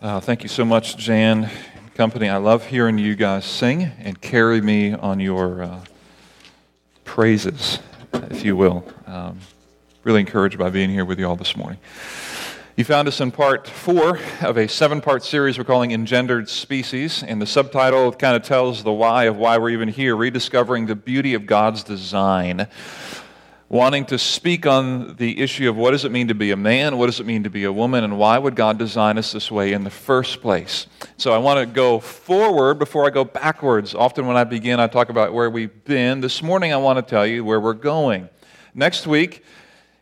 Uh, thank you so much, Jan and company. I love hearing you guys sing and carry me on your uh, praises, if you will. Um, really encouraged by being here with you all this morning. You found us in part four of a seven part series we're calling Engendered Species, and the subtitle kind of tells the why of why we're even here rediscovering the beauty of God's design wanting to speak on the issue of what does it mean to be a man, what does it mean to be a woman, and why would God design us this way in the first place. So I want to go forward before I go backwards. Often when I begin, I talk about where we've been. This morning, I want to tell you where we're going. Next week,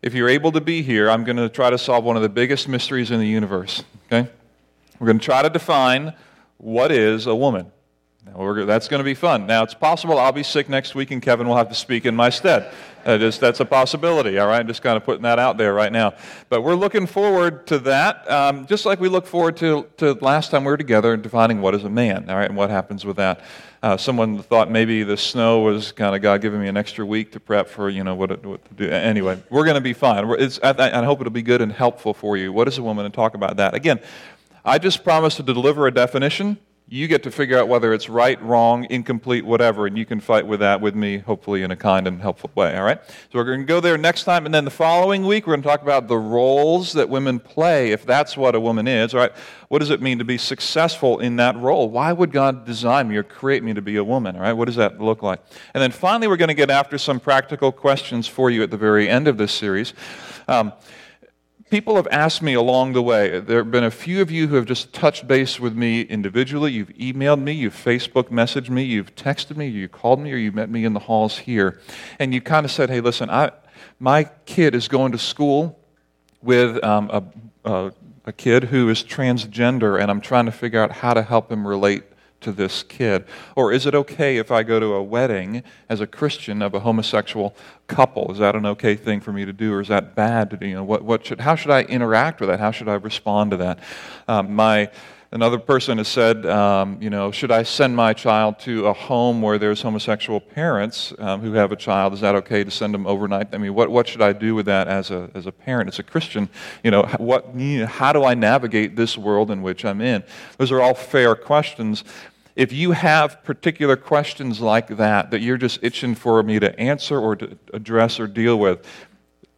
if you're able to be here, I'm going to try to solve one of the biggest mysteries in the universe. Okay? We're going to try to define what is a woman. That's going to be fun. Now, it's possible I'll be sick next week and Kevin will have to speak in my stead. Uh, just, that's a possibility, all right? I'm just kind of putting that out there right now. But we're looking forward to that, um, just like we look forward to, to last time we were together and defining what is a man, all right, and what happens with that. Uh, someone thought maybe the snow was kind of God giving me an extra week to prep for, you know, what, what to do. Anyway, we're going to be fine. I, I hope it'll be good and helpful for you. What is a woman? And talk about that. Again, I just promised to deliver a definition you get to figure out whether it's right, wrong, incomplete, whatever, and you can fight with that with me, hopefully in a kind and helpful way, all right? So we're going to go there next time, and then the following week, we're going to talk about the roles that women play, if that's what a woman is, all right? What does it mean to be successful in that role? Why would God design me or create me to be a woman, all right? What does that look like? And then finally, we're going to get after some practical questions for you at the very end of this series. Um, people have asked me along the way. There have been a few of you who have just touched base with me individually. You've emailed me, you've Facebook messaged me, you've texted me, you called me, or you met me in the halls here. And you kind of said, hey, listen, I, my kid is going to school with um, a, a, a kid who is transgender, and I'm trying to figure out how to help him relate to this kid? Or is it okay if I go to a wedding as a Christian of a homosexual couple? Is that an okay thing for me to do, or is that bad to do? You know, what, what should, how should I interact with that? How should I respond to that? Um, my Another person has said, um, you know, should I send my child to a home where there's homosexual parents um, who have a child? Is that okay to send them overnight? I mean, what, what should I do with that as a, as a parent, as a Christian? You know, what, how do I navigate this world in which I'm in? Those are all fair questions. If you have particular questions like that, that you're just itching for me to answer or to address or deal with,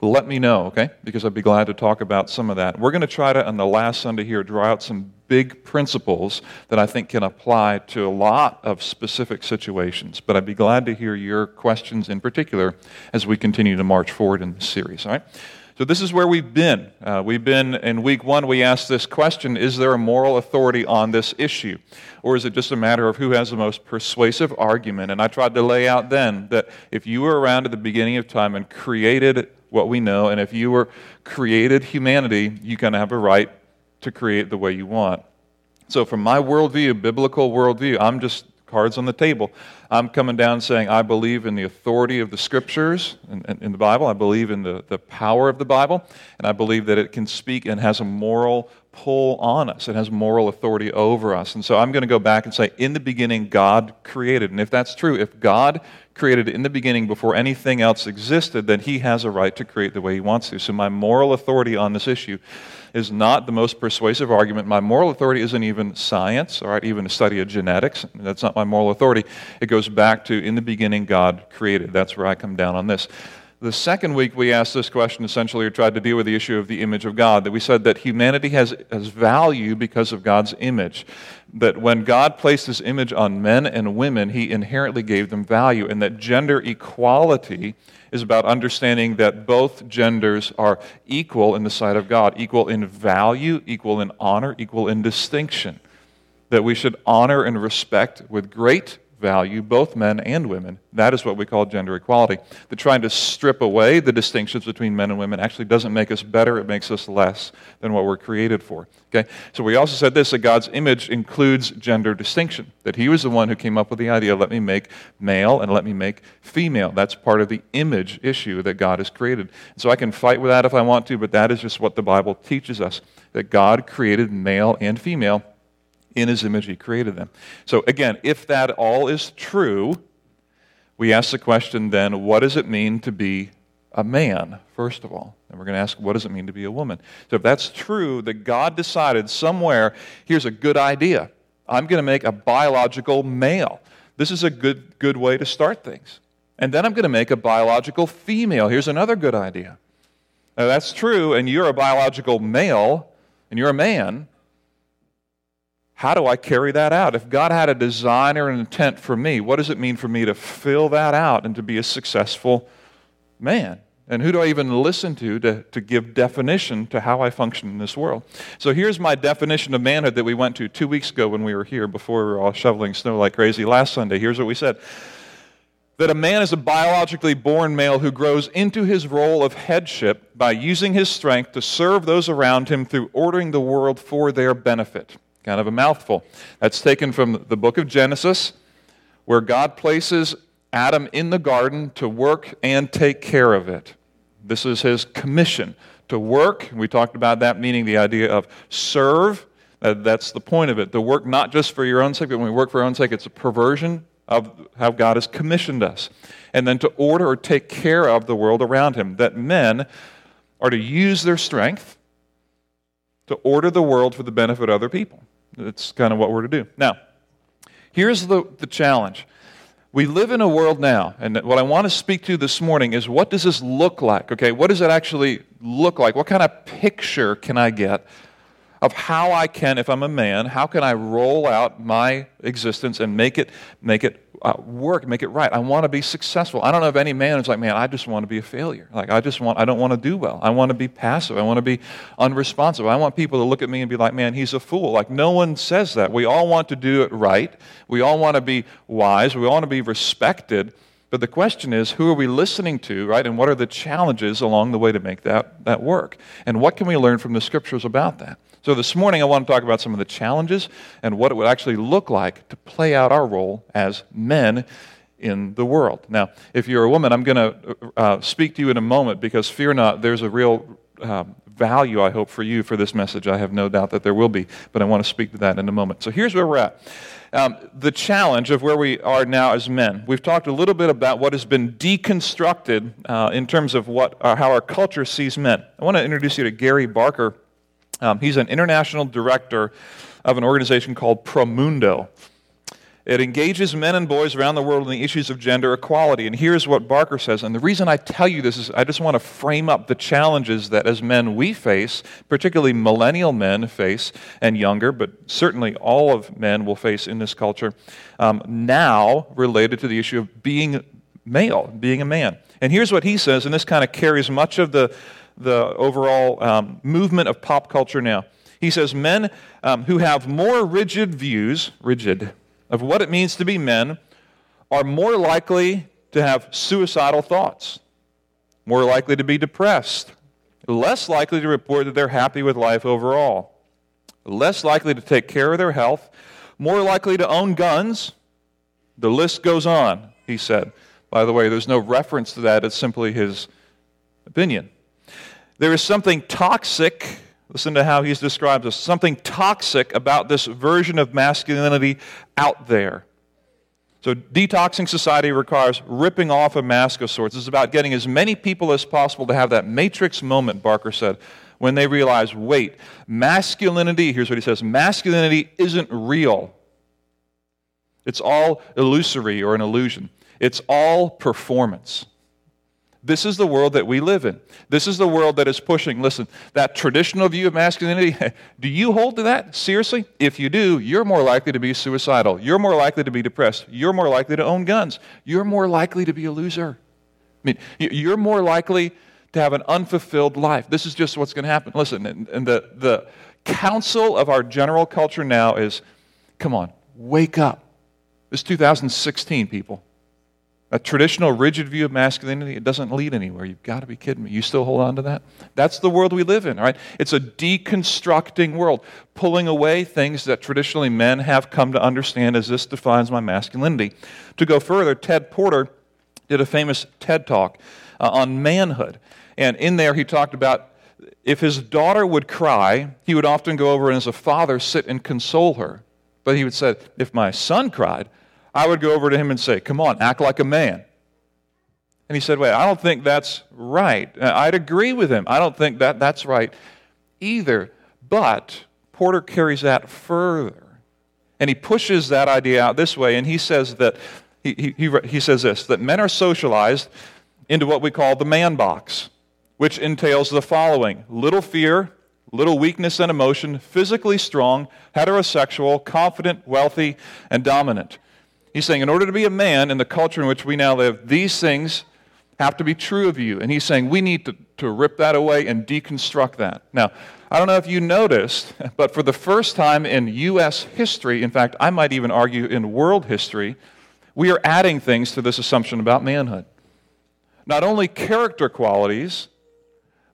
let me know, okay? Because I'd be glad to talk about some of that. We're going to try to, on the last Sunday here, draw out some big principles that I think can apply to a lot of specific situations. But I'd be glad to hear your questions in particular as we continue to march forward in this series, all right? So, this is where we've been. Uh, we've been in week one, we asked this question Is there a moral authority on this issue? Or is it just a matter of who has the most persuasive argument? And I tried to lay out then that if you were around at the beginning of time and created what we know, and if you were created humanity, you kind of have a right to create the way you want. So, from my worldview, biblical worldview, I'm just cards on the table. I'm coming down saying I believe in the authority of the scriptures in, in, in, the Bible. I believe in the, the power of the Bible. And I believe that it can speak and has a moral pull on us. It has moral authority over us. And so I'm going to go back and say, in the beginning, God created. And if that's true, if God created in the beginning before anything else existed, then he has a right to create the way he wants to. So my moral authority on this issue is not the most persuasive argument. My moral authority isn't even science, all right, even a study of genetics. That's not my moral authority. It goes back to in the beginning, God created. That's where I come down on this. The second week, we asked this question essentially, or tried to deal with the issue of the image of God. That we said that humanity has, has value because of God's image. That when God placed his image on men and women, he inherently gave them value. And that gender equality is about understanding that both genders are equal in the sight of God, equal in value, equal in honor, equal in distinction. That we should honor and respect with great value both men and women. That is what we call gender equality. That trying to strip away the distinctions between men and women actually doesn't make us better, it makes us less than what we're created for. Okay? So we also said this that God's image includes gender distinction. That He was the one who came up with the idea let me make male and let me make female. That's part of the image issue that God has created. So I can fight with that if I want to, but that is just what the Bible teaches us that God created male and female in his image, he created them. So, again, if that all is true, we ask the question then what does it mean to be a man, first of all. And we're going to ask, what does it mean to be a woman? So if that's true, that God decided somewhere, here's a good idea. I'm going to make a biological male. This is a good, good way to start things. And then I'm going to make a biological female. Here's another good idea. Now, that's true, and you're a biological male, and you're a man. How do I carry that out? If God had a design or an intent for me, what does it mean for me to fill that out and to be a successful man? And who do I even listen to, to to give definition to how I function in this world? So here's my definition of manhood that we went to two weeks ago when we were here before we were all shoveling snow like crazy last Sunday. Here's what we said that a man is a biologically born male who grows into his role of headship by using his strength to serve those around him through ordering the world for their benefit. Kind of a mouthful. That's taken from the book of Genesis, where God places Adam in the garden to work and take care of it. This is his commission to work. We talked about that, meaning the idea of serve. Uh, that's the point of it. To work not just for your own sake, but when we work for our own sake, it's a perversion of how God has commissioned us. And then to order or take care of the world around him. That men are to use their strength to order the world for the benefit of other people. That's kind of what we're to do. Now, here's the, the challenge we live in a world now, and what I want to speak to this morning is what does this look like? Okay, what does it actually look like? What kind of picture can I get of how I can, if I'm a man, how can I roll out my existence and make it, make it uh, work, make it right? I want to be successful. I don't know of any man who's like, man, I just want to be a failure. Like, I just want, I don't want to do well. I want to be passive. I want to be unresponsive. I want people to look at me and be like, man, he's a fool. Like, no one says that. We all want to do it right. We all want to be wise. We all want to be respected. But the question is, who are we listening to, right? And what are the challenges along the way to make that, that work? And what can we learn from the scriptures about that? So, this morning I want to talk about some of the challenges and what it would actually look like to play out our role as men in the world. Now, if you're a woman, I'm going to uh, speak to you in a moment because fear not, there's a real uh, value, I hope, for you for this message. I have no doubt that there will be, but I want to speak to that in a moment. So, here's where we're at. Um, the challenge of where we are now as men. We've talked a little bit about what has been deconstructed uh, in terms of what, uh, how our culture sees men. I want to introduce you to Gary Barker. Um, he's an international director of an organization called Promundo. It engages men and boys around the world in the issues of gender equality. And here's what Barker says. And the reason I tell you this is I just want to frame up the challenges that as men we face, particularly millennial men face and younger, but certainly all of men will face in this culture um, now related to the issue of being male, being a man. And here's what he says, and this kind of carries much of the the overall um, movement of pop culture now. He says men um, who have more rigid views, rigid, of what it means to be men are more likely to have suicidal thoughts, more likely to be depressed, less likely to report that they're happy with life overall, less likely to take care of their health, more likely to own guns. The list goes on, he said. By the way, there's no reference to that, it's simply his opinion. There is something toxic, listen to how he's described this, something toxic about this version of masculinity out there. So, detoxing society requires ripping off a mask of sorts. It's about getting as many people as possible to have that matrix moment, Barker said, when they realize wait, masculinity, here's what he says masculinity isn't real. It's all illusory or an illusion, it's all performance. This is the world that we live in. This is the world that is pushing, listen, that traditional view of masculinity. do you hold to that? Seriously? If you do, you're more likely to be suicidal. You're more likely to be depressed. You're more likely to own guns. You're more likely to be a loser. I mean, you're more likely to have an unfulfilled life. This is just what's going to happen. Listen, and the, the counsel of our general culture now is come on, wake up. It's 2016, people. A traditional rigid view of masculinity, it doesn't lead anywhere. You've got to be kidding me. You still hold on to that? That's the world we live in, right? It's a deconstructing world, pulling away things that traditionally men have come to understand as this defines my masculinity. To go further, Ted Porter did a famous TED talk uh, on manhood. And in there, he talked about if his daughter would cry, he would often go over and, as a father, sit and console her. But he would say, if my son cried, I would go over to him and say, Come on, act like a man. And he said, Wait, I don't think that's right. I'd agree with him. I don't think that that's right either. But Porter carries that further. And he pushes that idea out this way, and he says that he, he, he says this that men are socialized into what we call the man box, which entails the following little fear, little weakness and emotion, physically strong, heterosexual, confident, wealthy, and dominant. He's saying, in order to be a man in the culture in which we now live, these things have to be true of you. And he's saying, we need to, to rip that away and deconstruct that. Now, I don't know if you noticed, but for the first time in U.S. history, in fact, I might even argue in world history, we are adding things to this assumption about manhood. Not only character qualities,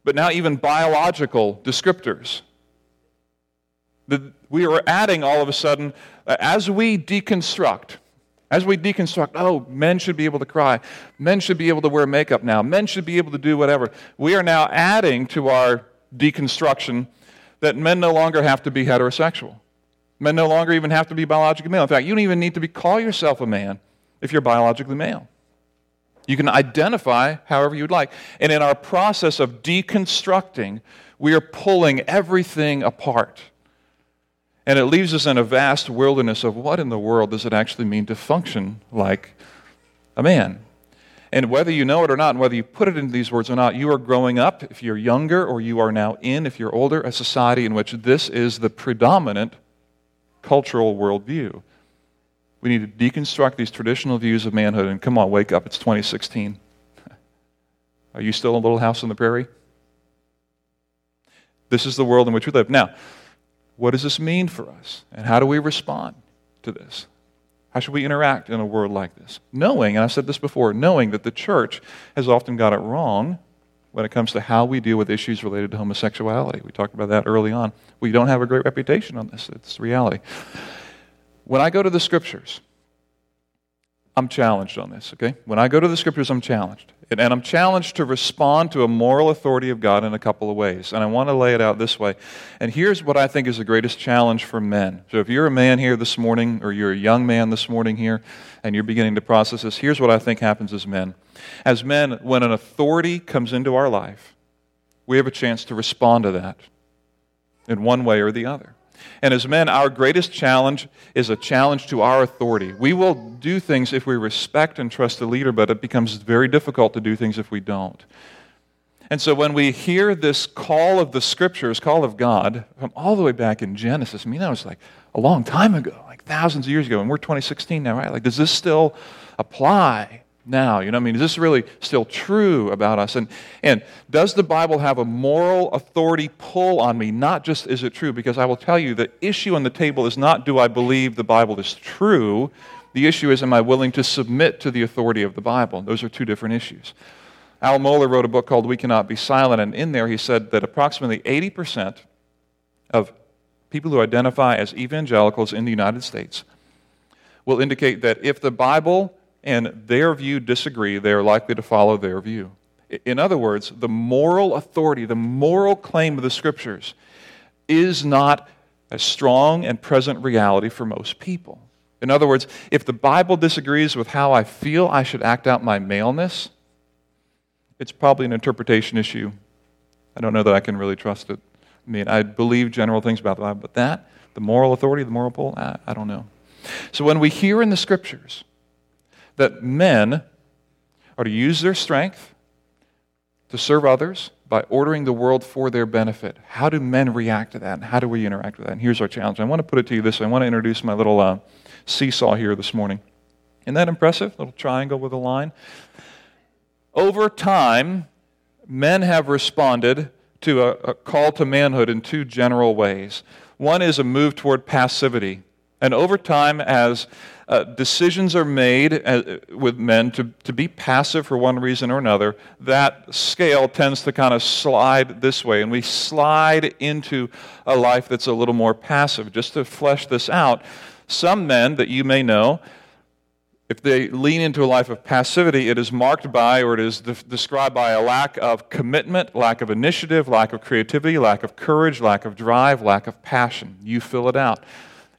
but now even biological descriptors. we are adding all of a sudden, as we deconstruct, as we deconstruct, oh, men should be able to cry. Men should be able to wear makeup now. Men should be able to do whatever. We are now adding to our deconstruction that men no longer have to be heterosexual. Men no longer even have to be biologically male. In fact, you don't even need to be, call yourself a man if you're biologically male. You can identify however you'd like. And in our process of deconstructing, we are pulling everything apart. And it leaves us in a vast wilderness of what in the world does it actually mean to function like a man? And whether you know it or not, and whether you put it into these words or not, you are growing up, if you're younger, or you are now in, if you're older, a society in which this is the predominant cultural worldview. We need to deconstruct these traditional views of manhood and come on, wake up. It's 2016. Are you still a little house on the prairie? This is the world in which we live. Now, what does this mean for us? And how do we respond to this? How should we interact in a world like this? Knowing, and I've said this before, knowing that the church has often got it wrong when it comes to how we deal with issues related to homosexuality. We talked about that early on. We don't have a great reputation on this, it's reality. When I go to the scriptures, I'm challenged on this, okay? When I go to the scriptures, I'm challenged. And, I'm challenged to respond to a moral authority of God in a couple of ways. And I want to lay it out this way. And here's what I think is the greatest challenge for men. So if you're a man here this morning, or you're a young man this morning here, and you're beginning to process this, here's what I think happens as men. As men, when an authority comes into our life, we have a chance to respond to that in one way or the other. And as men, our greatest challenge is a challenge to our authority. We will do things if we respect and trust the leader, but it becomes very difficult to do things if we don't. And so when we hear this call of the scriptures, call of God, from all the way back in Genesis, I mean, that was like a long time ago, like thousands of years ago, and we're 2016 now, right? Like, does this still apply? Now? You know, I mean, is this really still true about us? And, and does the Bible have a moral authority pull on me? Not just is it true, because I will tell you the issue on the table is not do I believe the Bible is true? The issue is am I willing to submit to the authority of the Bible? Those are two different issues. Al Mohler wrote a book called We Cannot Be Silent, and in there he said that approximately 80% of people who identify as evangelicals in the United States will indicate that if the Bible and their view disagree, they are likely to follow their view. In other words, the moral authority, the moral claim of the scriptures is not a strong and present reality for most people. In other words, if the Bible disagrees with how I feel I should act out my maleness, it's probably an interpretation issue. I don't know that I can really trust it. I mean, I believe general things about the Bible, but that, the moral authority, the moral pull, I, I don't know. So when we hear in the scriptures that men are to use their strength to serve others by ordering the world for their benefit. How do men react to that, and how do we interact with that? And here's our challenge. I want to put it to you this way. I want to introduce my little uh, seesaw here this morning. Isn't that impressive? Little triangle with a line. Over time, men have responded to a, a call to manhood in two general ways. One is a move toward passivity. And over time, as uh, decisions are made uh, with men to, to be passive for one reason or another, that scale tends to kind of slide this way. And we slide into a life that's a little more passive. Just to flesh this out, some men that you may know, if they lean into a life of passivity, it is marked by or it is de- described by a lack of commitment, lack of initiative, lack of creativity, lack of courage, lack of drive, lack of passion. You fill it out.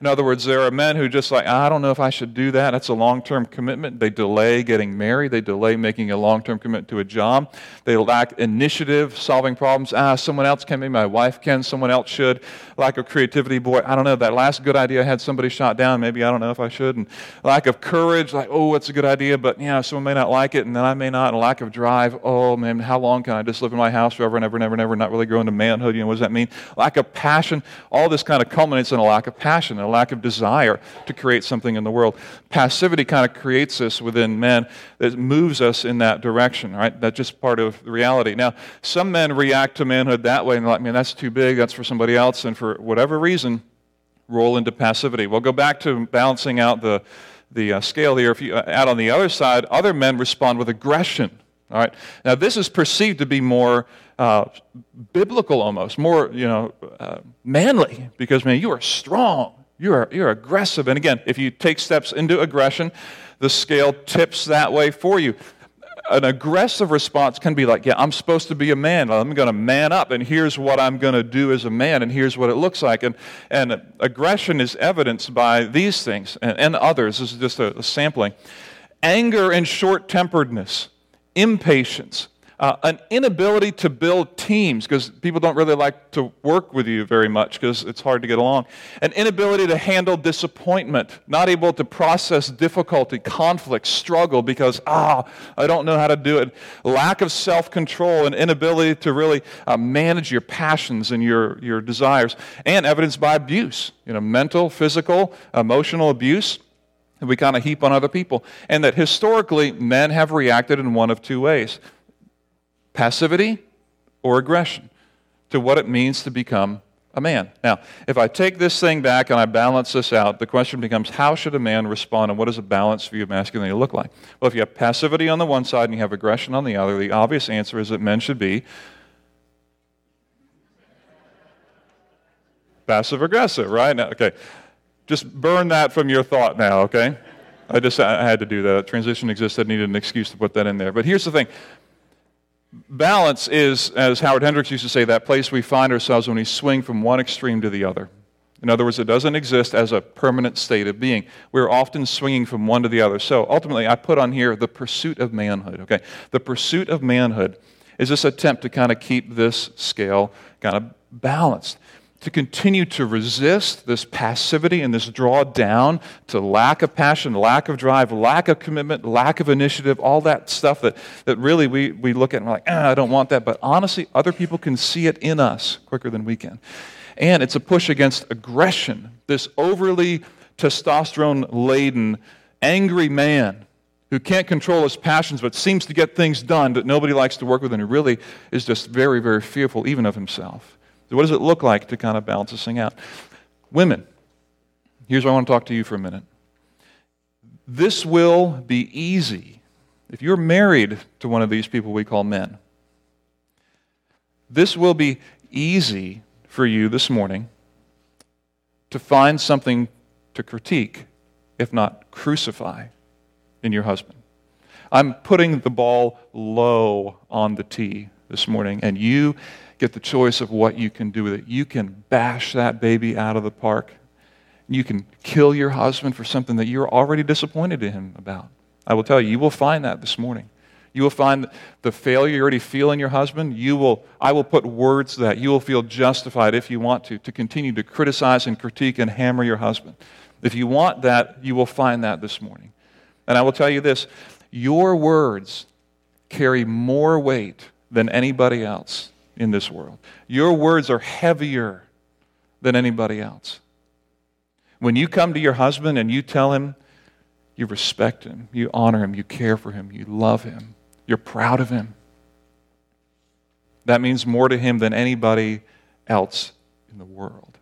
In other words, there are men who just like, I don't know if I should do that. That's a long term commitment. They delay getting married. They delay making a long term commitment to a job. They lack initiative, solving problems. Ah, someone else can, maybe my wife can, someone else should. Lack of creativity. Boy, I don't know. That last good idea I had somebody shot down. Maybe I don't know if I should. And lack of courage, like, oh, it's a good idea, but yeah, someone may not like it, and then I may not. And lack of drive. Oh, man, how long can I just live in my house forever and ever and ever and ever, not really grow into manhood? You know, what does that mean? Lack of passion. All this kind of culminates in a lack of passion, a lack of desire to create something in the world. Passivity kind of creates this within men that moves us in that direction, right? That's just part of reality. Now, some men react to manhood that way and they're like, man, that's too big, that's for somebody else, and for whatever reason, roll into passivity. We'll go back to balancing out the, the uh, scale here. If you uh, add on the other side, other men respond with aggression. All right. Now, this is perceived to be more uh, biblical, almost more, you know, uh, manly, because man, you are strong. You're, you're aggressive. And again, if you take steps into aggression, the scale tips that way for you. An aggressive response can be like, Yeah, I'm supposed to be a man. I'm going to man up, and here's what I'm going to do as a man, and here's what it looks like. And, and aggression is evidenced by these things and, and others. This is just a, a sampling anger and short temperedness, impatience, uh, an inability to build teams because people don't really like to work with you very much because it's hard to get along. An inability to handle disappointment, not able to process difficulty, conflict, struggle because, ah, I don't know how to do it. Lack of self control, an inability to really uh, manage your passions and your, your desires, and evidenced by abuse, you know, mental, physical, emotional abuse we kind of heap on other people. And that historically, men have reacted in one of two ways passivity or aggression to what it means to become a man. Now, if I take this thing back and I balance this out, the question becomes how should a man respond and what does a balanced view of masculinity look like? Well, if you have passivity on the one side and you have aggression on the other, the obvious answer is that men should be passive aggressive, right? Now, okay. Just burn that from your thought now, okay? I just I had to do that. Transition existed. I needed an excuse to put that in there. But here's the thing balance is, as Howard Hendricks used to say, that place we find ourselves when we swing from one extreme to the other. In other words, it doesn't exist as a permanent state of being. We're often swinging from one to the other. So ultimately, I put on here the pursuit of manhood. Okay, the pursuit of manhood is this attempt to kind of keep this scale kind of balanced to continue to resist this passivity and this draw down to lack of passion, lack of drive, lack of commitment, lack of initiative, all that stuff that, that really we, we look at and we're like, ah, I don't want that. But honestly, other people can see it in us quicker than we can. And it's a push against aggression, this overly testosterone laden, angry man who can't control his passions but seems to get things done that nobody likes to work with and who really is just very, very fearful even of himself. So what does it look like to kind of balance this thing out? Women, here's where I want to talk to you for a minute. This will be easy if you're married to one of these people we call men. This will be easy for you this morning to find something to critique, if not crucify, in your husband. I'm putting the ball low on the tee this morning, and you get the choice of what you can do with it. You can bash that baby out of the park. You can kill your husband for something that you're already disappointed in him about. I will tell you, you will find that this morning. You will find the failure you already feel in your husband. You will, I will put words to that. You will feel justified if you want to, to continue to criticize and critique and hammer your husband. If you want that, you will find that this morning. And I will tell you this your words carry more weight than anybody else in this world. Your words are heavier than anybody else. When you come to your husband and you tell him you respect him, you honor him, you care for him, you love him, you're proud of him, that means more to him than anybody else in the world.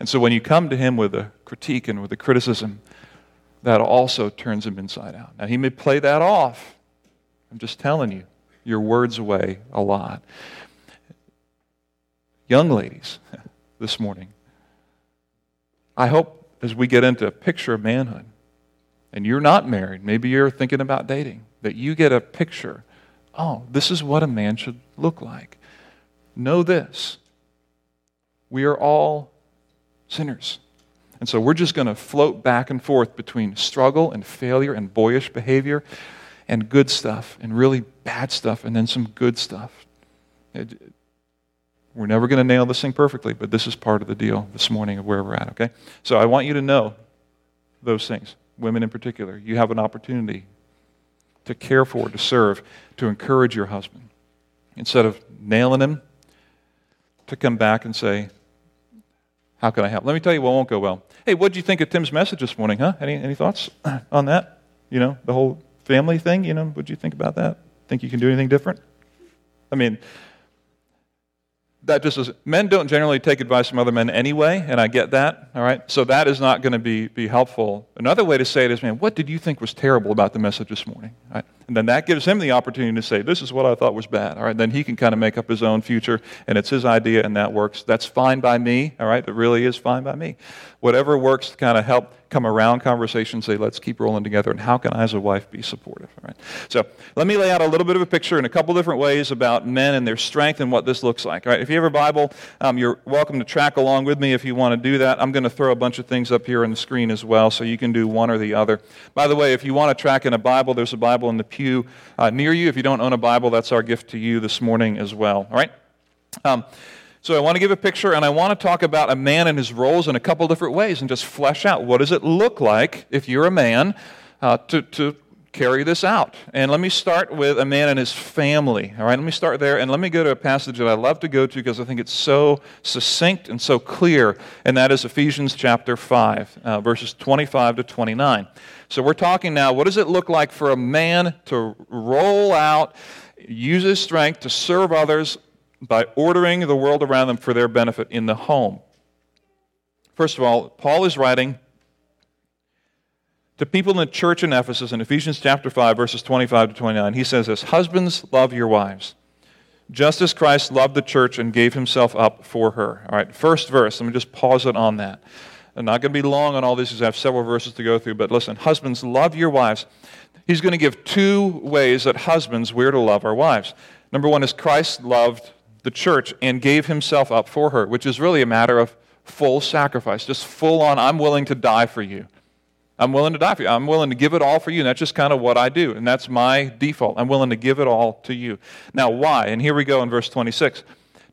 And so when you come to him with a critique and with a criticism, that also turns him inside out. Now, he may play that off. I'm just telling you your words away a lot. Young ladies, this morning, I hope as we get into a picture of manhood, and you're not married, maybe you're thinking about dating, that you get a picture oh, this is what a man should look like. Know this we are all sinners. And so we're just going to float back and forth between struggle and failure and boyish behavior and good stuff and really bad stuff and then some good stuff. It, we're never going to nail this thing perfectly, but this is part of the deal this morning of where we're at, okay? So I want you to know those things, women in particular. You have an opportunity to care for, to serve, to encourage your husband. Instead of nailing him, to come back and say, How can I help? Let me tell you what won't go well. Hey, what did you think of Tim's message this morning, huh? Any, any thoughts on that? You know, the whole family thing, you know, would you think about that? Think you can do anything different? I mean, that just is, men don't generally take advice from other men anyway, and I get that, all right? So that is not going to be, be helpful. Another way to say it is, man, what did you think was terrible about the message this morning? Right? And then that gives him the opportunity to say, this is what I thought was bad, all right? Then he can kind of make up his own future, and it's his idea, and that works. That's fine by me, all right? It really is fine by me. Whatever works to kind of help come around conversations, say, let's keep rolling together, and how can I as a wife be supportive? All right? So let me lay out a little bit of a picture in a couple different ways about men and their strength and what this looks like. All right? If you have a Bible, um, you're welcome to track along with me if you want to do that. I'm going to throw a bunch of things up here on the screen as well, so you can do one or the other. By the way, if you want to track in a Bible, there's a Bible in the pew uh, near you. If you don't own a Bible, that's our gift to you this morning as well. All right? Um, so I want to give a picture and I want to talk about a man and his roles in a couple different ways and just flesh out what does it look like if you're a man uh, to, to carry this out. And let me start with a man and his family. All right, let me start there and let me go to a passage that I love to go to because I think it's so succinct and so clear, and that is Ephesians chapter 5, uh, verses 25 to 29. So we're talking now, what does it look like for a man to roll out, use his strength to serve others by ordering the world around them for their benefit in the home. First of all, Paul is writing to people in the church in Ephesus in Ephesians chapter 5, verses 25 to 29. He says this Husbands, love your wives, just as Christ loved the church and gave himself up for her. All right, first verse. Let me just pause it on that. I'm not going to be long on all this because I have several verses to go through, but listen, husbands, love your wives. He's going to give two ways that husbands, we're to love our wives. Number one is Christ loved the church and gave himself up for her, which is really a matter of full sacrifice, just full on, I'm willing to die for you. I'm willing to die for you. I'm willing to give it all for you. And that's just kind of what I do. And that's my default. I'm willing to give it all to you. Now, why? And here we go in verse 26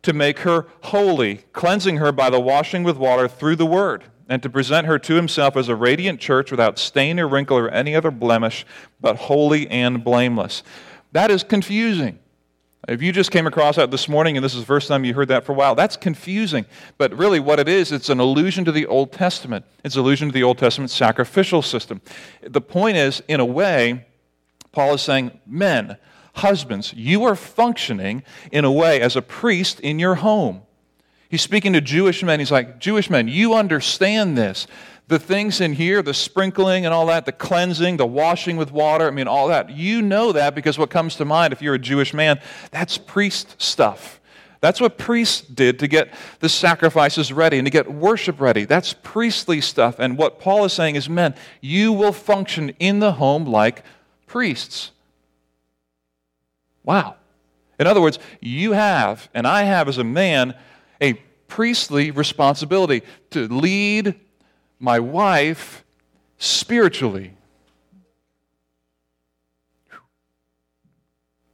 to make her holy, cleansing her by the washing with water through the word, and to present her to himself as a radiant church without stain or wrinkle or any other blemish, but holy and blameless. That is confusing. If you just came across that this morning and this is the first time you heard that for a while, that's confusing. But really, what it is, it's an allusion to the Old Testament. It's an allusion to the Old Testament sacrificial system. The point is, in a way, Paul is saying, men, husbands, you are functioning in a way as a priest in your home. He's speaking to Jewish men. He's like, Jewish men, you understand this the things in here, the sprinkling and all that, the cleansing, the washing with water, I mean, all that. You know that because what comes to mind if you're a Jewish man, that's priest stuff. That's what priests did to get the sacrifices ready and to get worship ready. That's priestly stuff. And what Paul is saying is, men, you will function in the home like priests. Wow. In other words, you have, and I have as a man, a priestly responsibility to lead my wife spiritually.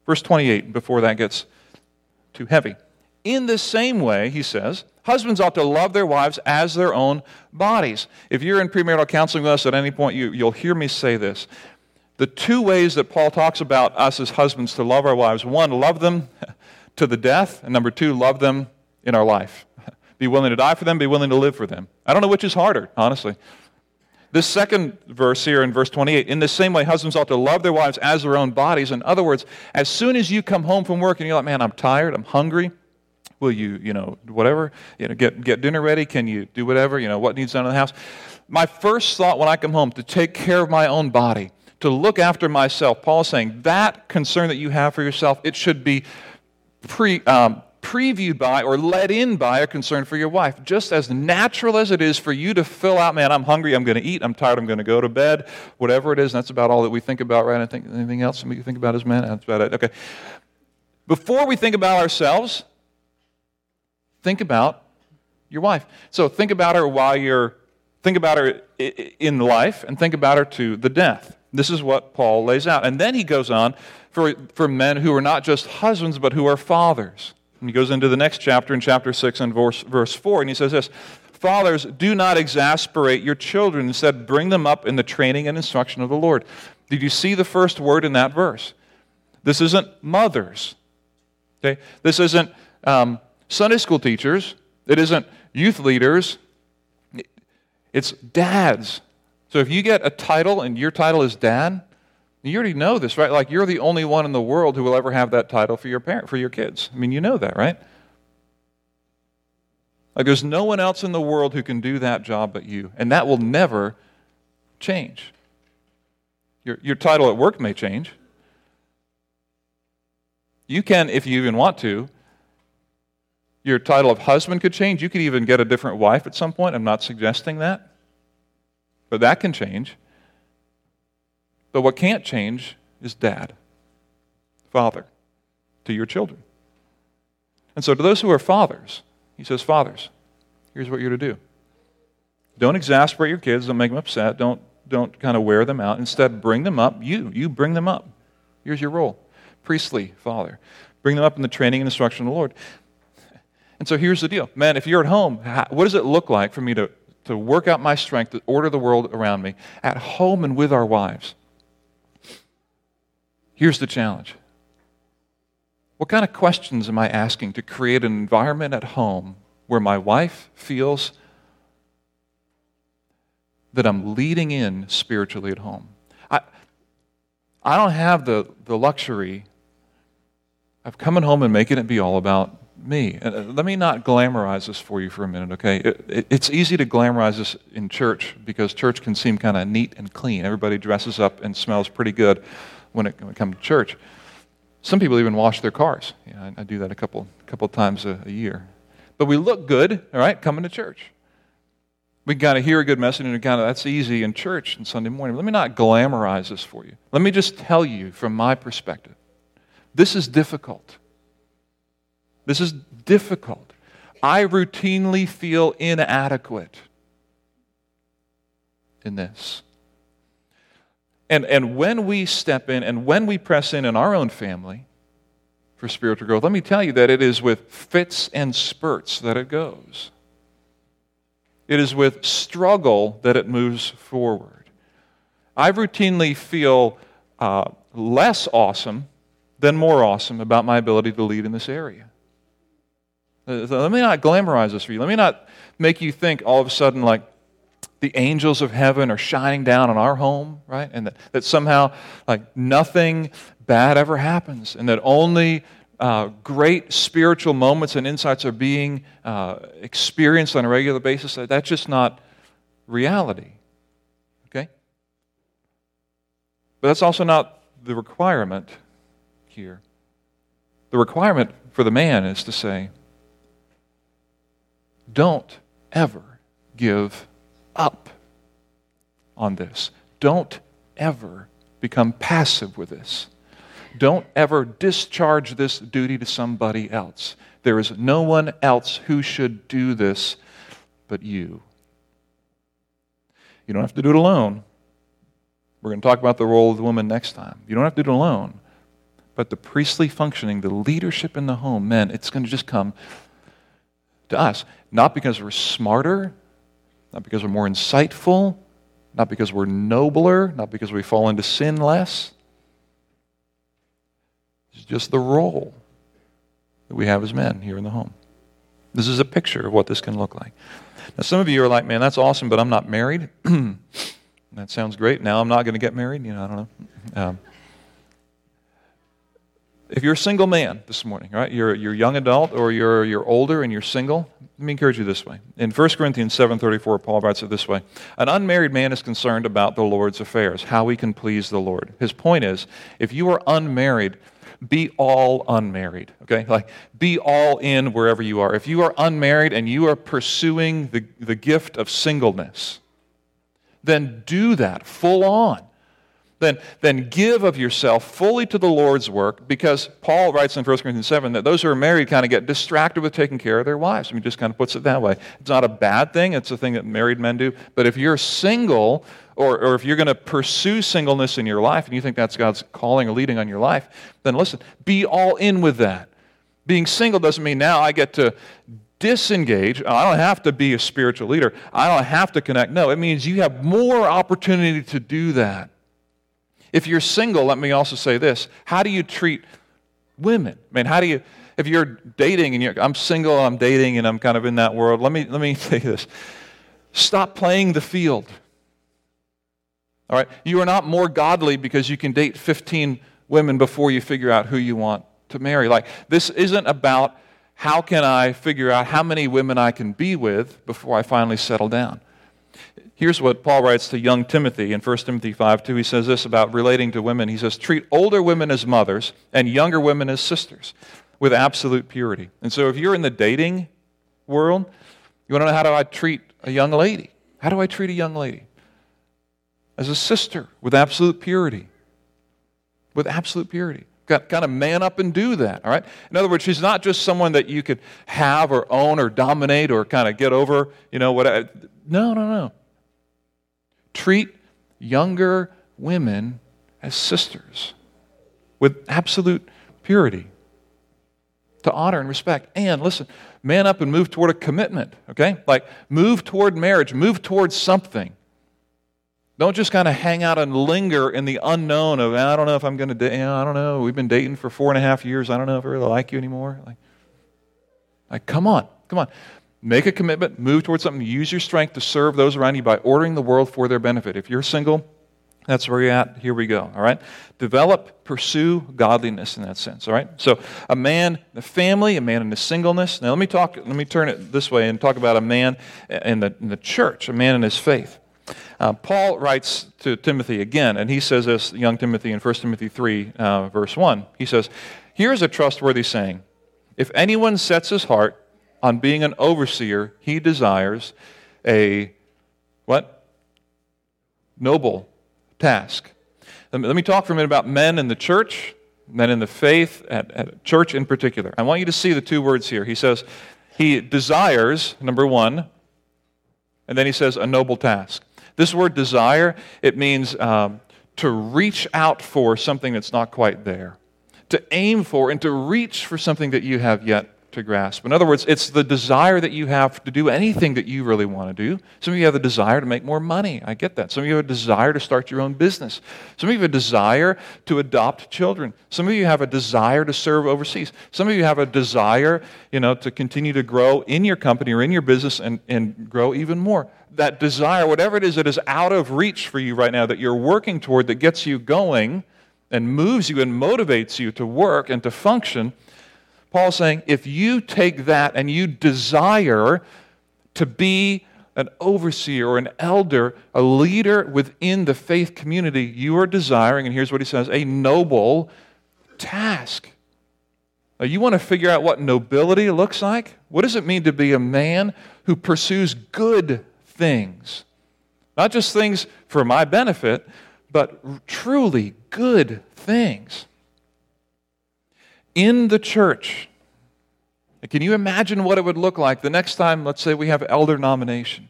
Verse 28, before that gets too heavy. In the same way, he says, husbands ought to love their wives as their own bodies. If you're in premarital counseling with us at any point, you, you'll hear me say this. The two ways that Paul talks about us as husbands to love our wives one, love them to the death, and number two, love them in our life. Be willing to die for them, be willing to live for them. I don't know which is harder, honestly. This second verse here in verse 28, in the same way, husbands ought to love their wives as their own bodies. In other words, as soon as you come home from work and you're like, man, I'm tired, I'm hungry, will you, you know, whatever, you know, get, get dinner ready? Can you do whatever, you know, what needs done in the house? My first thought when I come home to take care of my own body, to look after myself, Paul is saying that concern that you have for yourself, it should be pre, um, previewed by or led in by a concern for your wife. Just as natural as it is for you to fill out, man, I'm hungry, I'm going to eat, I'm tired, I'm going to go to bed, whatever it is, that's about all that we think about, right? I think anything else we think about as men? That's about it. Okay. Before we think about ourselves, think about your wife. So think about her while you're Think about her in life and think about her to the death. This is what Paul lays out. And then he goes on for, for men who are not just husbands, but who are fathers. And he goes into the next chapter in chapter 6 and verse, verse 4, and he says this Fathers, do not exasperate your children. Instead, bring them up in the training and instruction of the Lord. Did you see the first word in that verse? This isn't mothers. Okay? This isn't um, Sunday school teachers. It isn't youth leaders. It's dads. So if you get a title and your title is dad, you already know this, right? Like you're the only one in the world who will ever have that title for your parent, for your kids. I mean, you know that, right? Like there's no one else in the world who can do that job but you. And that will never change. Your, your title at work may change. You can, if you even want to, your title of husband could change. You could even get a different wife at some point. I'm not suggesting that. But that can change. But what can't change is dad, father, to your children. And so, to those who are fathers, he says, Fathers, here's what you're to do. Don't exasperate your kids, don't make them upset, don't, don't kind of wear them out. Instead, bring them up. You, you bring them up. Here's your role priestly father. Bring them up in the training and instruction of the Lord. And so here's the deal. Man, if you're at home, what does it look like for me to, to work out my strength, to order the world around me, at home and with our wives? Here's the challenge what kind of questions am I asking to create an environment at home where my wife feels that I'm leading in spiritually at home? I, I don't have the, the luxury of coming home and making it be all about me. And uh, let me not glamorize this for you for a minute, okay? It, it, it's easy to glamorize this in church because church can seem kind of neat and clean. Everybody dresses up and smells pretty good when it, when it comes to church. Some people even wash their cars. You know, I, I, do that a couple, couple times a, a, year. But we look good, all right, coming to church. We kind of hear a good message and kind of that's easy in church and Sunday morning. Let me not glamorize this for you. Let me just tell you from my perspective. This is difficult. This is difficult. I routinely feel inadequate in this. And, and when we step in and when we press in in our own family for spiritual growth, let me tell you that it is with fits and spurts that it goes. It is with struggle that it moves forward. I routinely feel uh, less awesome than more awesome about my ability to lead in this area. Uh, let me not glamorize this for you. Let me not make you think all of a sudden, like, the angels of heaven are shining down on our home, right? And that, that somehow, like, nothing bad ever happens, and that only uh, great spiritual moments and insights are being uh, experienced on a regular basis. That's just not reality, okay? But that's also not the requirement here. The requirement for the man is to say, don't ever give up on this. Don't ever become passive with this. Don't ever discharge this duty to somebody else. There is no one else who should do this but you. You don't have to do it alone. We're going to talk about the role of the woman next time. You don't have to do it alone. But the priestly functioning, the leadership in the home, men, it's going to just come to us. Not because we're smarter, not because we're more insightful, not because we're nobler, not because we fall into sin less. It's just the role that we have as men here in the home. This is a picture of what this can look like. Now, some of you are like, man, that's awesome, but I'm not married. that sounds great. Now I'm not going to get married. You know, I don't know. Um, if you're a single man this morning, right, you're, you're a young adult or you're, you're older and you're single, let me encourage you this way. In 1 Corinthians 7.34, Paul writes it this way. An unmarried man is concerned about the Lord's affairs, how he can please the Lord. His point is, if you are unmarried, be all unmarried, okay? Like, be all in wherever you are. If you are unmarried and you are pursuing the, the gift of singleness, then do that full on. Then, then give of yourself fully to the Lord's work because Paul writes in 1 Corinthians 7 that those who are married kind of get distracted with taking care of their wives. I mean, just kind of puts it that way. It's not a bad thing, it's a thing that married men do. But if you're single, or, or if you're going to pursue singleness in your life and you think that's God's calling or leading on your life, then listen, be all in with that. Being single doesn't mean now I get to disengage. I don't have to be a spiritual leader. I don't have to connect. No, it means you have more opportunity to do that. If you're single, let me also say this how do you treat women? I mean, how do you, if you're dating and you're, I'm single, I'm dating, and I'm kind of in that world, let me, let me say this stop playing the field. All right? You are not more godly because you can date 15 women before you figure out who you want to marry. Like, this isn't about how can I figure out how many women I can be with before I finally settle down. Here's what Paul writes to young Timothy in 1 Timothy 5 2. He says this about relating to women. He says, Treat older women as mothers and younger women as sisters with absolute purity. And so if you're in the dating world, you want to know how do I treat a young lady? How do I treat a young lady? As a sister with absolute purity. With absolute purity. Got kind of man up and do that, all right? In other words, she's not just someone that you could have or own or dominate or kind of get over, you know, what. No, no, no. Treat younger women as sisters with absolute purity to honor and respect. And listen, man up and move toward a commitment, okay? Like move toward marriage, move toward something. Don't just kind of hang out and linger in the unknown of, I don't know if I'm going to date. I don't know. We've been dating for four and a half years. I don't know if I really like you anymore. Like, like come on, come on. Make a commitment, move towards something, use your strength to serve those around you by ordering the world for their benefit. If you're single, that's where you're at. Here we go. All right? Develop, pursue godliness in that sense. All right? So a man, the family, a man in the singleness. Now let me talk, let me turn it this way and talk about a man in the, in the church, a man in his faith. Uh, Paul writes to Timothy again, and he says this, young Timothy, in 1 Timothy 3, uh, verse 1. He says, Here's a trustworthy saying If anyone sets his heart on being an overseer, he desires a what? Noble task. Let me, talk for a minute about men in the church, men in the faith, at, at church in particular. I want you to see the two words here. He says, he desires, number one, and then he says, a noble task. This word desire, it means um, to reach out for something that's not quite there, to aim for and to reach for something that you have yet to grasp. In other words, it's the desire that you have to do anything that you really want to do. Some of you have a desire to make more money. I get that. Some of you have a desire to start your own business. Some of you have a desire to adopt children. Some of you have a desire to serve overseas. Some of you have a desire, you know, to continue to grow in your company or in your business and, and grow even more. That desire, whatever it is that is out of reach for you right now that you're working toward that gets you going and moves you and motivates you to work and to function – Paul's saying if you take that and you desire to be an overseer or an elder, a leader within the faith community, you are desiring, and here's what he says, a noble task. Now, you want to figure out what nobility looks like? What does it mean to be a man who pursues good things? Not just things for my benefit, but truly good things in the church. Can you imagine what it would look like the next time, let's say, we have elder nomination?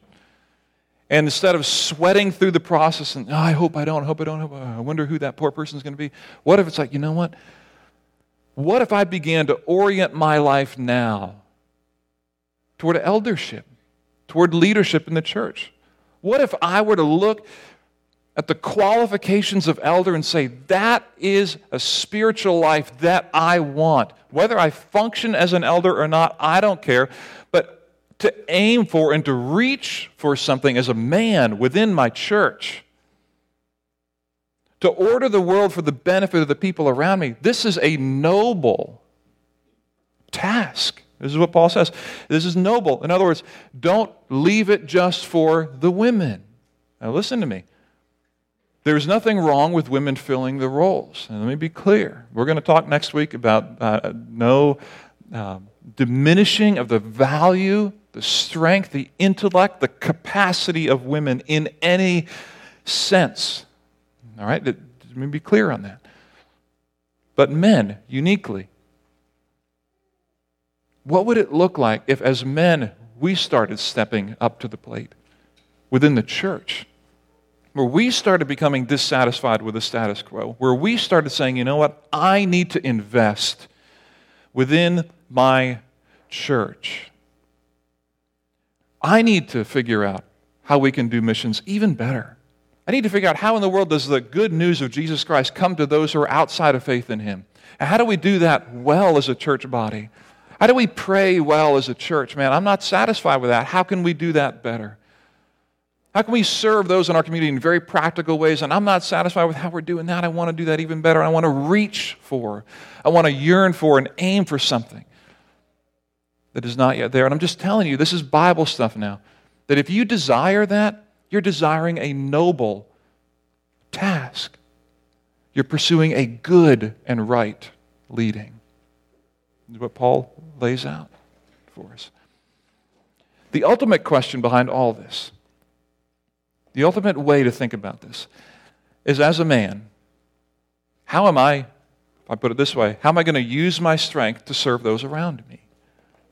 And instead of sweating through the process and, oh, I hope I don't, hope I don't, hope I wonder who that poor person is going to be, what if it's like, you know what? What if I began to orient my life now toward eldership, toward leadership in the church? What if I were to look at the qualifications of elder and say, that is a spiritual life that I want. Whether I function as an elder or not, I don't care. But to aim for and to reach for something as a man within my church, to order the world for the benefit of the people around me, this is a noble task. This is what Paul says. This is noble. In other words, don't leave it just for the women. Now, listen to me. There's nothing wrong with women filling the roles. And let me be clear. We're going to talk next week about uh, no uh, diminishing of the value, the strength, the intellect, the capacity of women in any sense. All right? Let me be clear on that. But men, uniquely, what would it look like if, as men, we started stepping up to the plate within the church? Where we started becoming dissatisfied with the status quo, where we started saying, you know what, I need to invest within my church. I need to figure out how we can do missions even better. I need to figure out how in the world does the good news of Jesus Christ come to those who are outside of faith in Him? And how do we do that well as a church body? How do we pray well as a church? Man, I'm not satisfied with that. How can we do that better? How can we serve those in our community in very practical ways? And I'm not satisfied with how we're doing that. I want to do that even better. I want to reach for, I want to yearn for and aim for something that is not yet there. And I'm just telling you, this is Bible stuff now. That if you desire that, you're desiring a noble task. You're pursuing a good and right leading. This is what Paul lays out for us. The ultimate question behind all this, the ultimate way to think about this, is as a man, how am I, I put it this way, how am I going to use my strength to serve those around me?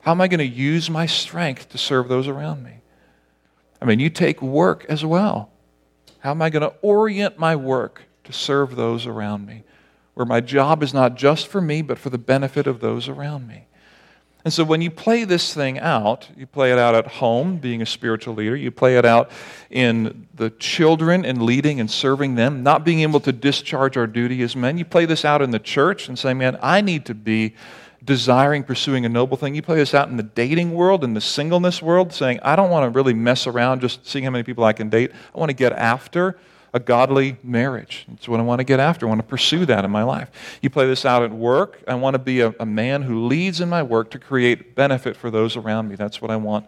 How am I going to use my strength to serve those around me? I mean, you take work as well. How am I going to orient my work to serve those around me? Where my job is not just for me, but for the benefit of those around me. And so when you play this thing out, you play it out at home, being a spiritual leader, you play it out in the children and leading and serving them, not being able to discharge our duty as men. You play this out in the church and say, man, I need to be desiring, pursuing a noble thing. You play this out in the dating world, in the singleness world, saying, I don't want to really mess around just seeing how many people I can date. I want to get after a godly marriage. That's what I want to get after. I want to pursue that in my life. You play this out at work. I want to be a, a man who leads in my work to create benefit for those around me. That's what I want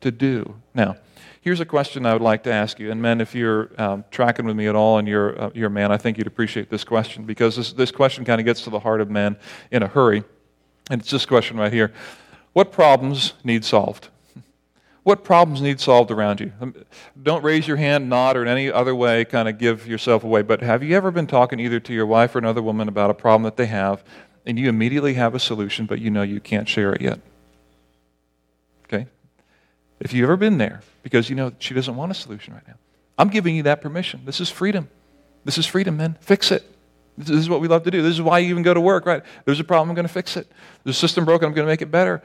to do. Now, here's a question I would like to ask you. And men, if you're um, tracking with me at all and you're, uh, you're a man, I think you'd appreciate this question because this, this question kind of gets to the heart of men in a hurry. And it's this question right here What problems need solved? What problems need solved around you? Um, don't raise your hand, nod, or in any other way kind of give yourself away. But have you ever been talking either to your wife or another woman about a problem that they have, and you immediately have a solution, but you know you can't share it yet? Okay? If you've ever been there, because you know she doesn't want a solution right now, I'm giving you that permission. This is freedom. This is freedom, man. Fix it. This is what we love to do. This is why you even go to work, right? There's a problem, I'm going to fix it. There's a system broken, I'm going to make it better.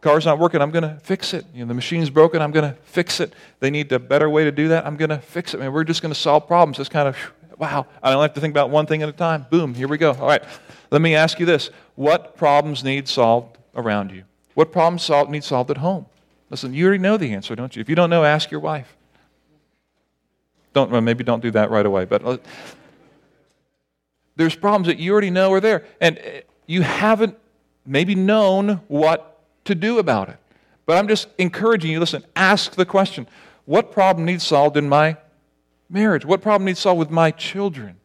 The car's not working, I'm going to fix it. You know, the machine's broken, I'm going to fix it. They need a better way to do that, I'm going to fix it. I mean, we're just going to solve problems. It's kind of, wow, I don't have to think about one thing at a time. Boom, here we go. All right, let me ask you this What problems need solved around you? What problems need solved at home? Listen, you already know the answer, don't you? If you don't know, ask your wife. Don't, well, maybe don't do that right away, but uh, there's problems that you already know are there, and uh, you haven't maybe known what to do about it. But I'm just encouraging you listen, ask the question what problem needs solved in my marriage? What problem needs solved with my children?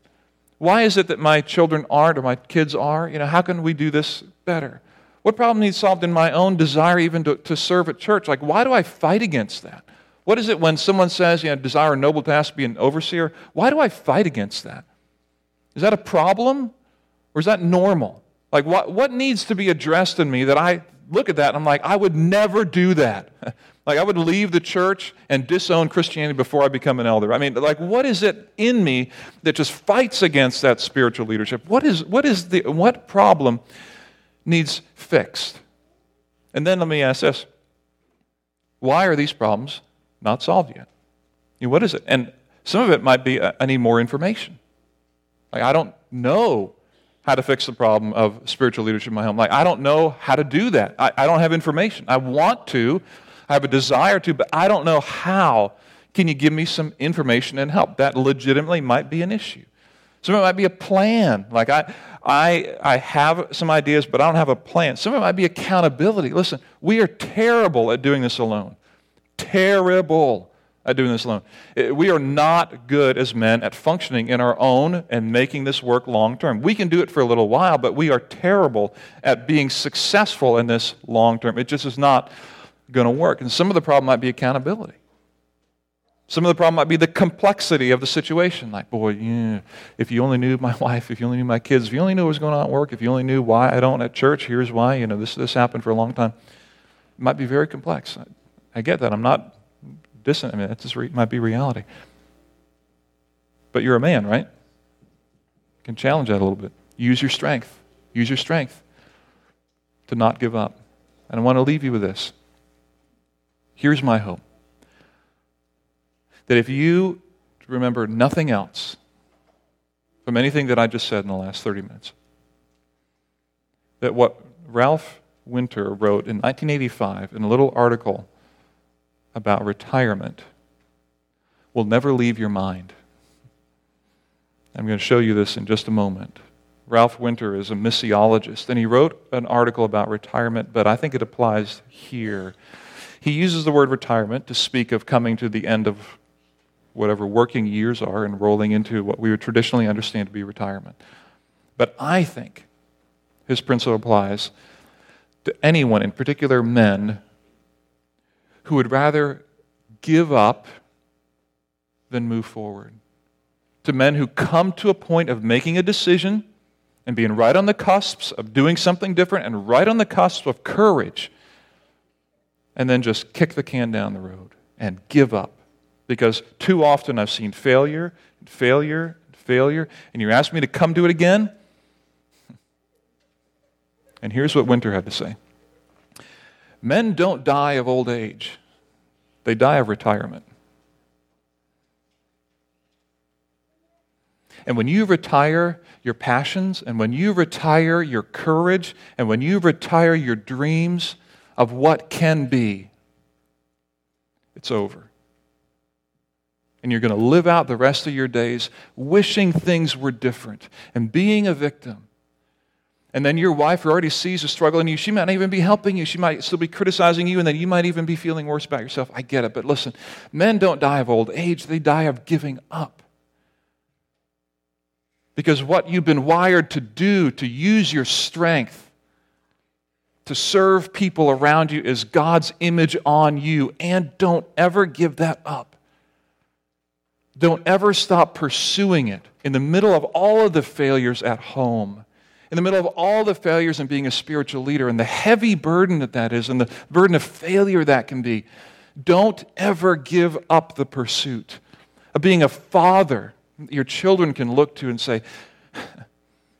Why is it that my children aren't or my kids are? You know, how can we do this better? What problem needs solved in my own desire even to, to serve at church? Like, why do I fight against that? What is it when someone says, you know, desire a noble task be an overseer? Why do I fight against that? Is that a problem or is that normal? Like, what, what needs to be addressed in me that I look at that and I'm like, I would never do that. like, I would leave the church and disown Christianity before I become an elder. I mean, like, what is it in me that just fights against that spiritual leadership? What is, what is the, what problem needs fixed? And then let me ask this why are these problems not solved yet? You know, what is it? And some of it might be uh, I need more information. Like, I don't know how to fix the problem of spiritual leadership in my home. Like, I don't know how to do that. I, I don't have information. I want to, I have a desire to, but I don't know how. Can you give me some information and help? That legitimately might be an issue. Some of it might be a plan. Like, I, I, I have some ideas, but I don't have a plan. Some of it might be accountability. Listen, we are terrible at doing this alone. Terrible at doing this alone. Uh, we are not good as men at functioning in our own and making this work long term. We can do it for a little while, but we are terrible at being successful in this long term. It just is not going to work. And some of the problem might be accountability. Some of the problem might be the complexity of the situation. Like, boy, yeah, if you only knew my wife, if you only knew my kids, if you only knew what was going on at work, if you only knew why I don't at church, here's why, you know, this, this happened for a long time. It might be very complex. I, I get that. I'm not distant. I mean, that just re- might be reality. But you're a man, right? You can challenge that a little bit. Use your strength. Use your strength to not give up. And I want to leave you with this. Here's my hope that if you remember nothing else from anything that I just said in the last 30 minutes, that what Ralph Winter wrote in 1985 in a little article about retirement will never leave your mind. I'm going to show you this in just a moment. Ralph Winter is a missiologist, and he wrote an article about retirement, but I think it applies here. He uses the word retirement to speak of coming to the end of whatever working years are and rolling into what we would traditionally understand to be retirement. But I think his principle applies to anyone, in particular men, who would rather give up than move forward. To men who come to a point of making a decision and being right on the cusps of doing something different and right on the cusp of courage, and then just kick the can down the road and give up. Because too often I've seen failure, failure, failure, and you ask me to come do it again? And here's what Winter had to say Men don't die of old age, they die of retirement. And when you retire your passions, and when you retire your courage, and when you retire your dreams of what can be, it's over. And you're going to live out the rest of your days wishing things were different and being a victim. And then your wife already sees the struggle in you, she might not even be helping you. She might still be criticizing you, and then you might even be feeling worse about yourself. I get it. But listen, men don't die of old age, they die of giving up. Because what you've been wired to do, to use your strength, to serve people around you, is God's image on you. And don't ever give that up. Don't ever stop pursuing it in the middle of all of the failures at home, in the middle of all the failures in being a spiritual leader, and the heavy burden that that is, and the burden of failure that can be. Don't ever give up the pursuit of being a father your children can look to and say,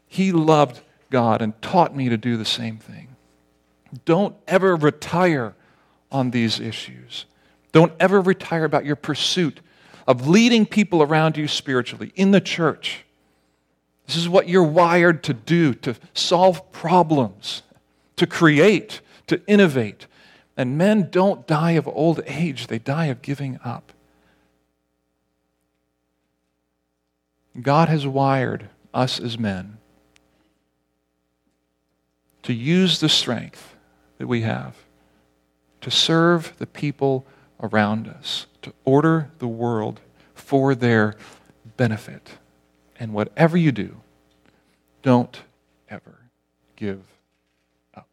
He loved God and taught me to do the same thing. Don't ever retire on these issues. Don't ever retire about your pursuit of leading people around you spiritually in the church. This is what you're wired to do to solve problems, to create, to innovate. And men don't die of old age, they die of giving up. God has wired us as men to use the strength that we have to serve the people around us, to order the world for their benefit. And whatever you do, don't ever give up.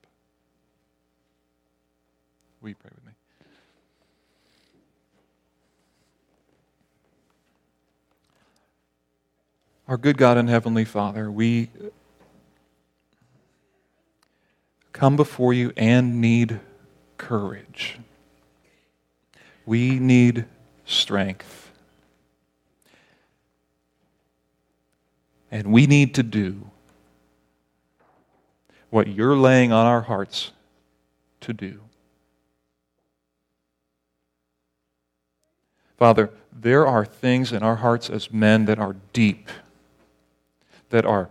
We pray with me? Our good God and Heavenly Father, we come before you and need courage. We need strength. And we need to do what you're laying on our hearts to do. Father, there are things in our hearts as men that are deep that are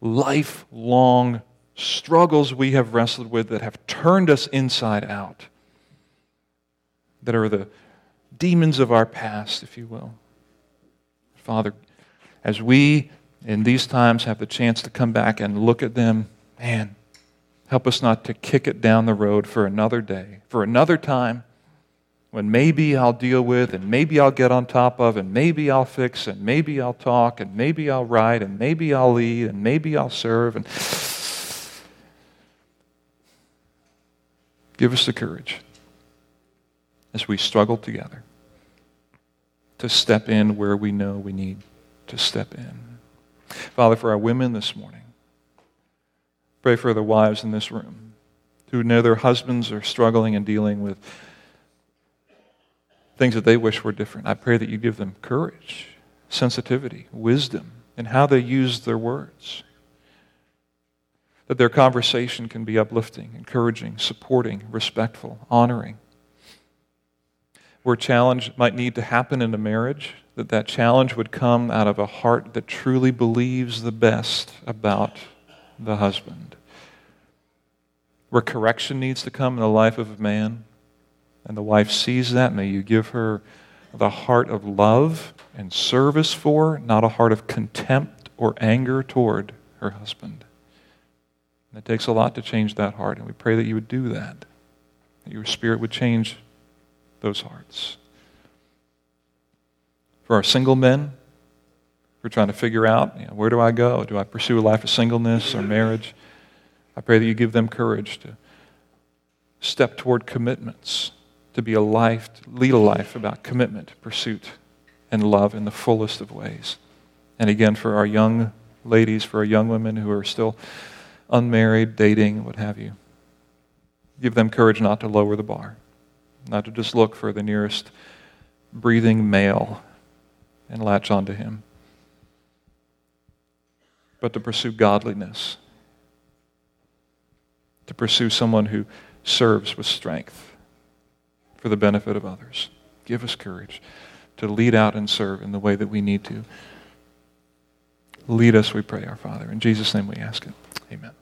lifelong struggles we have wrestled with that have turned us inside out, that are the demons of our past, if you will. Father, as we in these times have the chance to come back and look at them, man, help us not to kick it down the road for another day, for another time when maybe I'll deal with, and maybe I'll get on top of, and maybe I'll fix, and maybe I'll talk, and maybe I'll write, and maybe I'll lead, and maybe I'll serve. And give us the courage as we struggle together. to step in where we know we need to step in. Father, for our women this morning, pray for the wives in this room who know their husbands are struggling and dealing with things that they wish were different. I pray that you give them courage, sensitivity, wisdom in how they use their words. That their conversation can be uplifting, encouraging, supporting, respectful, honoring. Where challenge might need to happen in a marriage, that that challenge would come out of a heart that truly believes the best about the husband. Where correction needs to come in the life of a man, and the wife sees that, may you give her the heart of love and service for, not a heart of contempt or anger toward her husband. And it takes a lot to change that heart, and we pray that you would do that, that your spirit would change those hearts. For our single men, we're trying to figure out you know, where do I go? Do I pursue a life of singleness or marriage? I pray that you give them courage to step toward commitments to be a life, lead a life about commitment, pursuit, and love in the fullest of ways. And again, for our young ladies, for our young women who are still unmarried, dating, what have you, give them courage not to lower the bar, not to just look for the nearest breathing male and latch onto him, but to pursue godliness, to pursue someone who serves with strength for the benefit of others. Give us courage to lead out and serve in the way that we need to. Lead us, we pray, our Father. In Jesus' name we ask it. Amen.